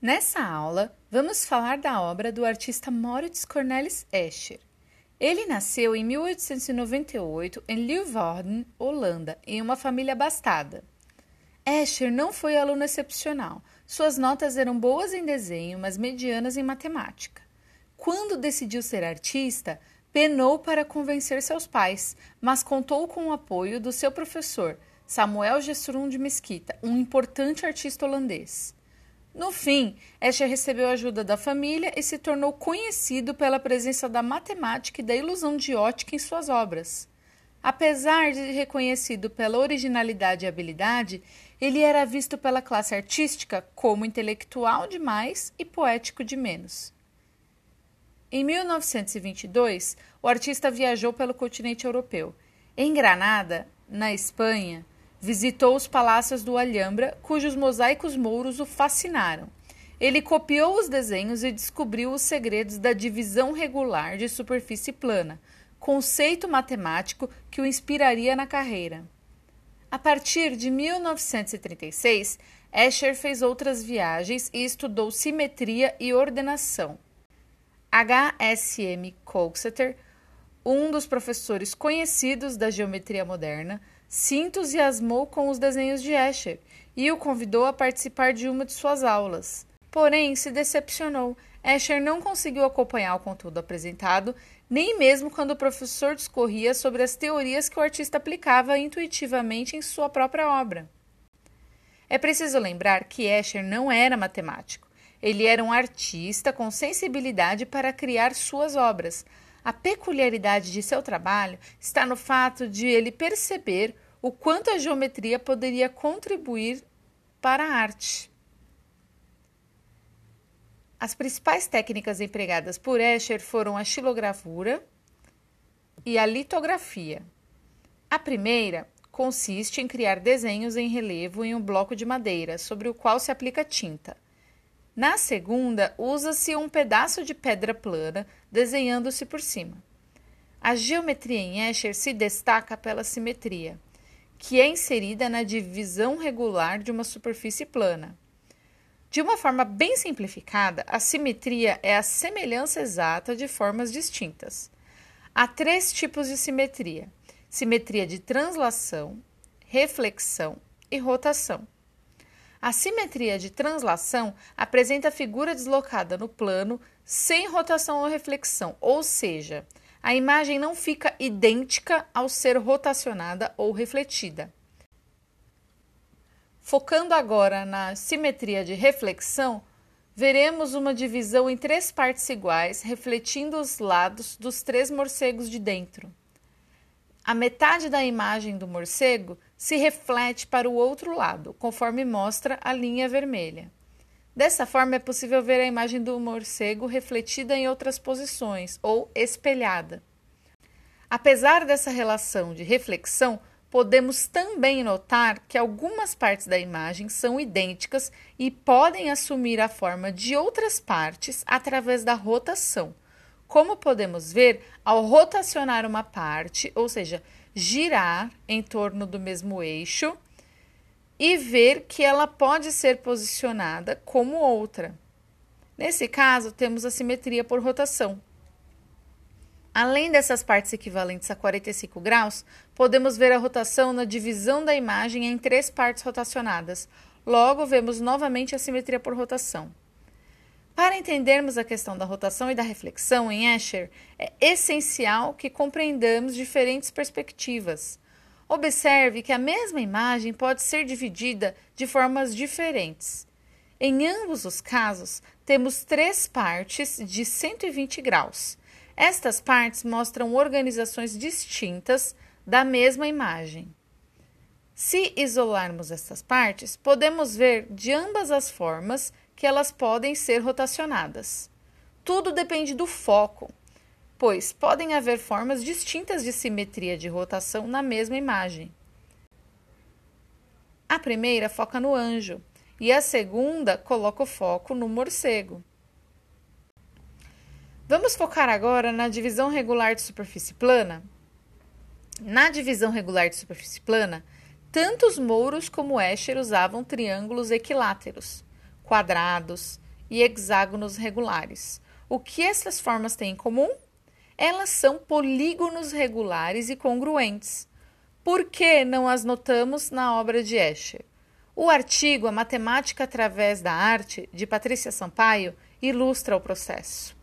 Nessa aula, vamos falar da obra do artista Moritz Cornelis Escher. Ele nasceu em 1898 em Leeuwarden, Holanda, em uma família abastada. Escher não foi aluno excepcional. Suas notas eram boas em desenho, mas medianas em matemática. Quando decidiu ser artista, penou para convencer seus pais, mas contou com o apoio do seu professor, Samuel Gesrum de Mesquita, um importante artista holandês. No fim, Escher recebeu a ajuda da família e se tornou conhecido pela presença da matemática e da ilusão de ótica em suas obras. Apesar de reconhecido pela originalidade e habilidade, ele era visto pela classe artística como intelectual demais e poético de menos. Em 1922, o artista viajou pelo continente europeu. Em Granada, na Espanha, Visitou os palácios do Alhambra, cujos mosaicos mouros o fascinaram. Ele copiou os desenhos e descobriu os segredos da divisão regular de superfície plana, conceito matemático que o inspiraria na carreira. A partir de 1936, Escher fez outras viagens e estudou simetria e ordenação. H.S.M. Coxeter, um dos professores conhecidos da geometria moderna, se entusiasmou com os desenhos de Escher e o convidou a participar de uma de suas aulas. Porém, se decepcionou. Escher não conseguiu acompanhar o conteúdo apresentado, nem mesmo quando o professor discorria sobre as teorias que o artista aplicava intuitivamente em sua própria obra. É preciso lembrar que Escher não era matemático. Ele era um artista com sensibilidade para criar suas obras, a peculiaridade de seu trabalho está no fato de ele perceber o quanto a geometria poderia contribuir para a arte. As principais técnicas empregadas por Escher foram a xilogravura e a litografia. A primeira consiste em criar desenhos em relevo em um bloco de madeira sobre o qual se aplica tinta. Na segunda, usa-se um pedaço de pedra plana desenhando-se por cima. A geometria em Escher se destaca pela simetria, que é inserida na divisão regular de uma superfície plana. De uma forma bem simplificada, a simetria é a semelhança exata de formas distintas. Há três tipos de simetria: simetria de translação, reflexão e rotação. A simetria de translação apresenta a figura deslocada no plano sem rotação ou reflexão, ou seja, a imagem não fica idêntica ao ser rotacionada ou refletida. Focando agora na simetria de reflexão, veremos uma divisão em três partes iguais, refletindo os lados dos três morcegos de dentro. A metade da imagem do morcego se reflete para o outro lado, conforme mostra a linha vermelha. Dessa forma, é possível ver a imagem do morcego refletida em outras posições ou espelhada. Apesar dessa relação de reflexão, podemos também notar que algumas partes da imagem são idênticas e podem assumir a forma de outras partes através da rotação. Como podemos ver, ao rotacionar uma parte, ou seja, girar em torno do mesmo eixo e ver que ela pode ser posicionada como outra. Nesse caso, temos a simetria por rotação. Além dessas partes equivalentes a 45 graus, podemos ver a rotação na divisão da imagem em três partes rotacionadas. Logo, vemos novamente a simetria por rotação. Para entendermos a questão da rotação e da reflexão em Escher, é essencial que compreendamos diferentes perspectivas. Observe que a mesma imagem pode ser dividida de formas diferentes. Em ambos os casos, temos três partes de 120 graus. Estas partes mostram organizações distintas da mesma imagem. Se isolarmos estas partes, podemos ver de ambas as formas que elas podem ser rotacionadas. Tudo depende do foco, pois podem haver formas distintas de simetria de rotação na mesma imagem. A primeira foca no anjo e a segunda coloca o foco no morcego. Vamos focar agora na divisão regular de superfície plana? Na divisão regular de superfície plana, tanto os mouros como Escher usavam triângulos equiláteros quadrados, e hexágonos regulares. O que essas formas têm em comum? Elas são polígonos regulares e congruentes. Por que não as notamos na obra de Escher? O artigo A Matemática através da Arte, de Patrícia Sampaio, ilustra o processo.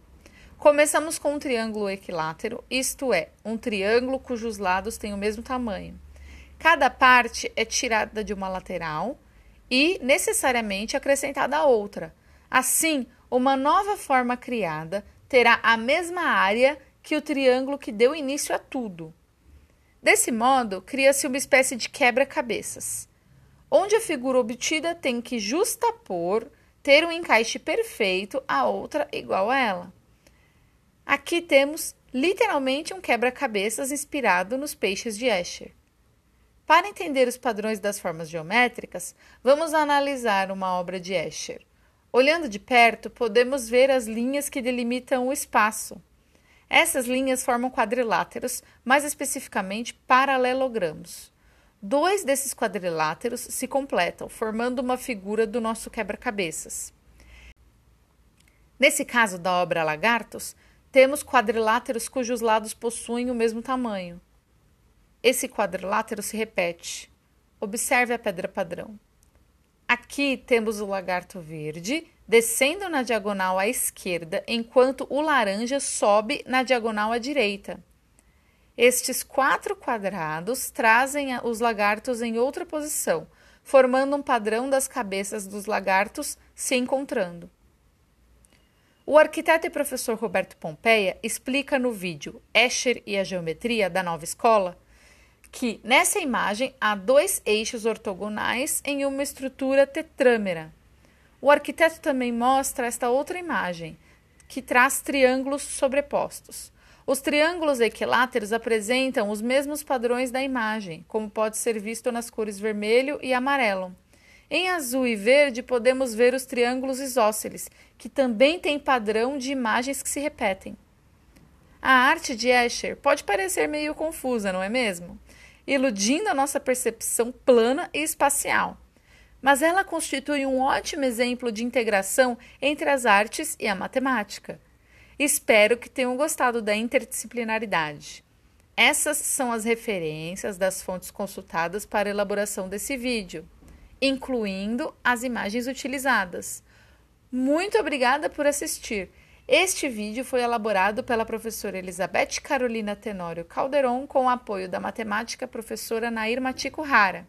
Começamos com um triângulo equilátero, isto é, um triângulo cujos lados têm o mesmo tamanho. Cada parte é tirada de uma lateral e necessariamente acrescentada a outra. Assim, uma nova forma criada terá a mesma área que o triângulo que deu início a tudo. Desse modo, cria-se uma espécie de quebra-cabeças, onde a figura obtida tem que justapor, ter um encaixe perfeito a outra igual a ela. Aqui temos literalmente um quebra-cabeças inspirado nos peixes de Escher. Para entender os padrões das formas geométricas, vamos analisar uma obra de Escher. Olhando de perto, podemos ver as linhas que delimitam o espaço. Essas linhas formam quadriláteros, mais especificamente paralelogramos. Dois desses quadriláteros se completam, formando uma figura do nosso quebra-cabeças. Nesse caso da obra Lagartos, temos quadriláteros cujos lados possuem o mesmo tamanho. Esse quadrilátero se repete. Observe a pedra padrão. Aqui temos o lagarto verde descendo na diagonal à esquerda, enquanto o laranja sobe na diagonal à direita. Estes quatro quadrados trazem os lagartos em outra posição, formando um padrão das cabeças dos lagartos se encontrando. O arquiteto e professor Roberto Pompeia explica no vídeo Escher e a Geometria da Nova Escola que nessa imagem há dois eixos ortogonais em uma estrutura tetrâmera. O arquiteto também mostra esta outra imagem, que traz triângulos sobrepostos. Os triângulos equiláteros apresentam os mesmos padrões da imagem, como pode ser visto nas cores vermelho e amarelo. Em azul e verde podemos ver os triângulos isósceles, que também têm padrão de imagens que se repetem. A arte de Escher pode parecer meio confusa, não é mesmo? Iludindo a nossa percepção plana e espacial. Mas ela constitui um ótimo exemplo de integração entre as artes e a matemática. Espero que tenham gostado da interdisciplinaridade. Essas são as referências das fontes consultadas para a elaboração desse vídeo, incluindo as imagens utilizadas. Muito obrigada por assistir. Este vídeo foi elaborado pela professora Elizabeth Carolina Tenório Calderon com o apoio da matemática professora Nair Matico Rara.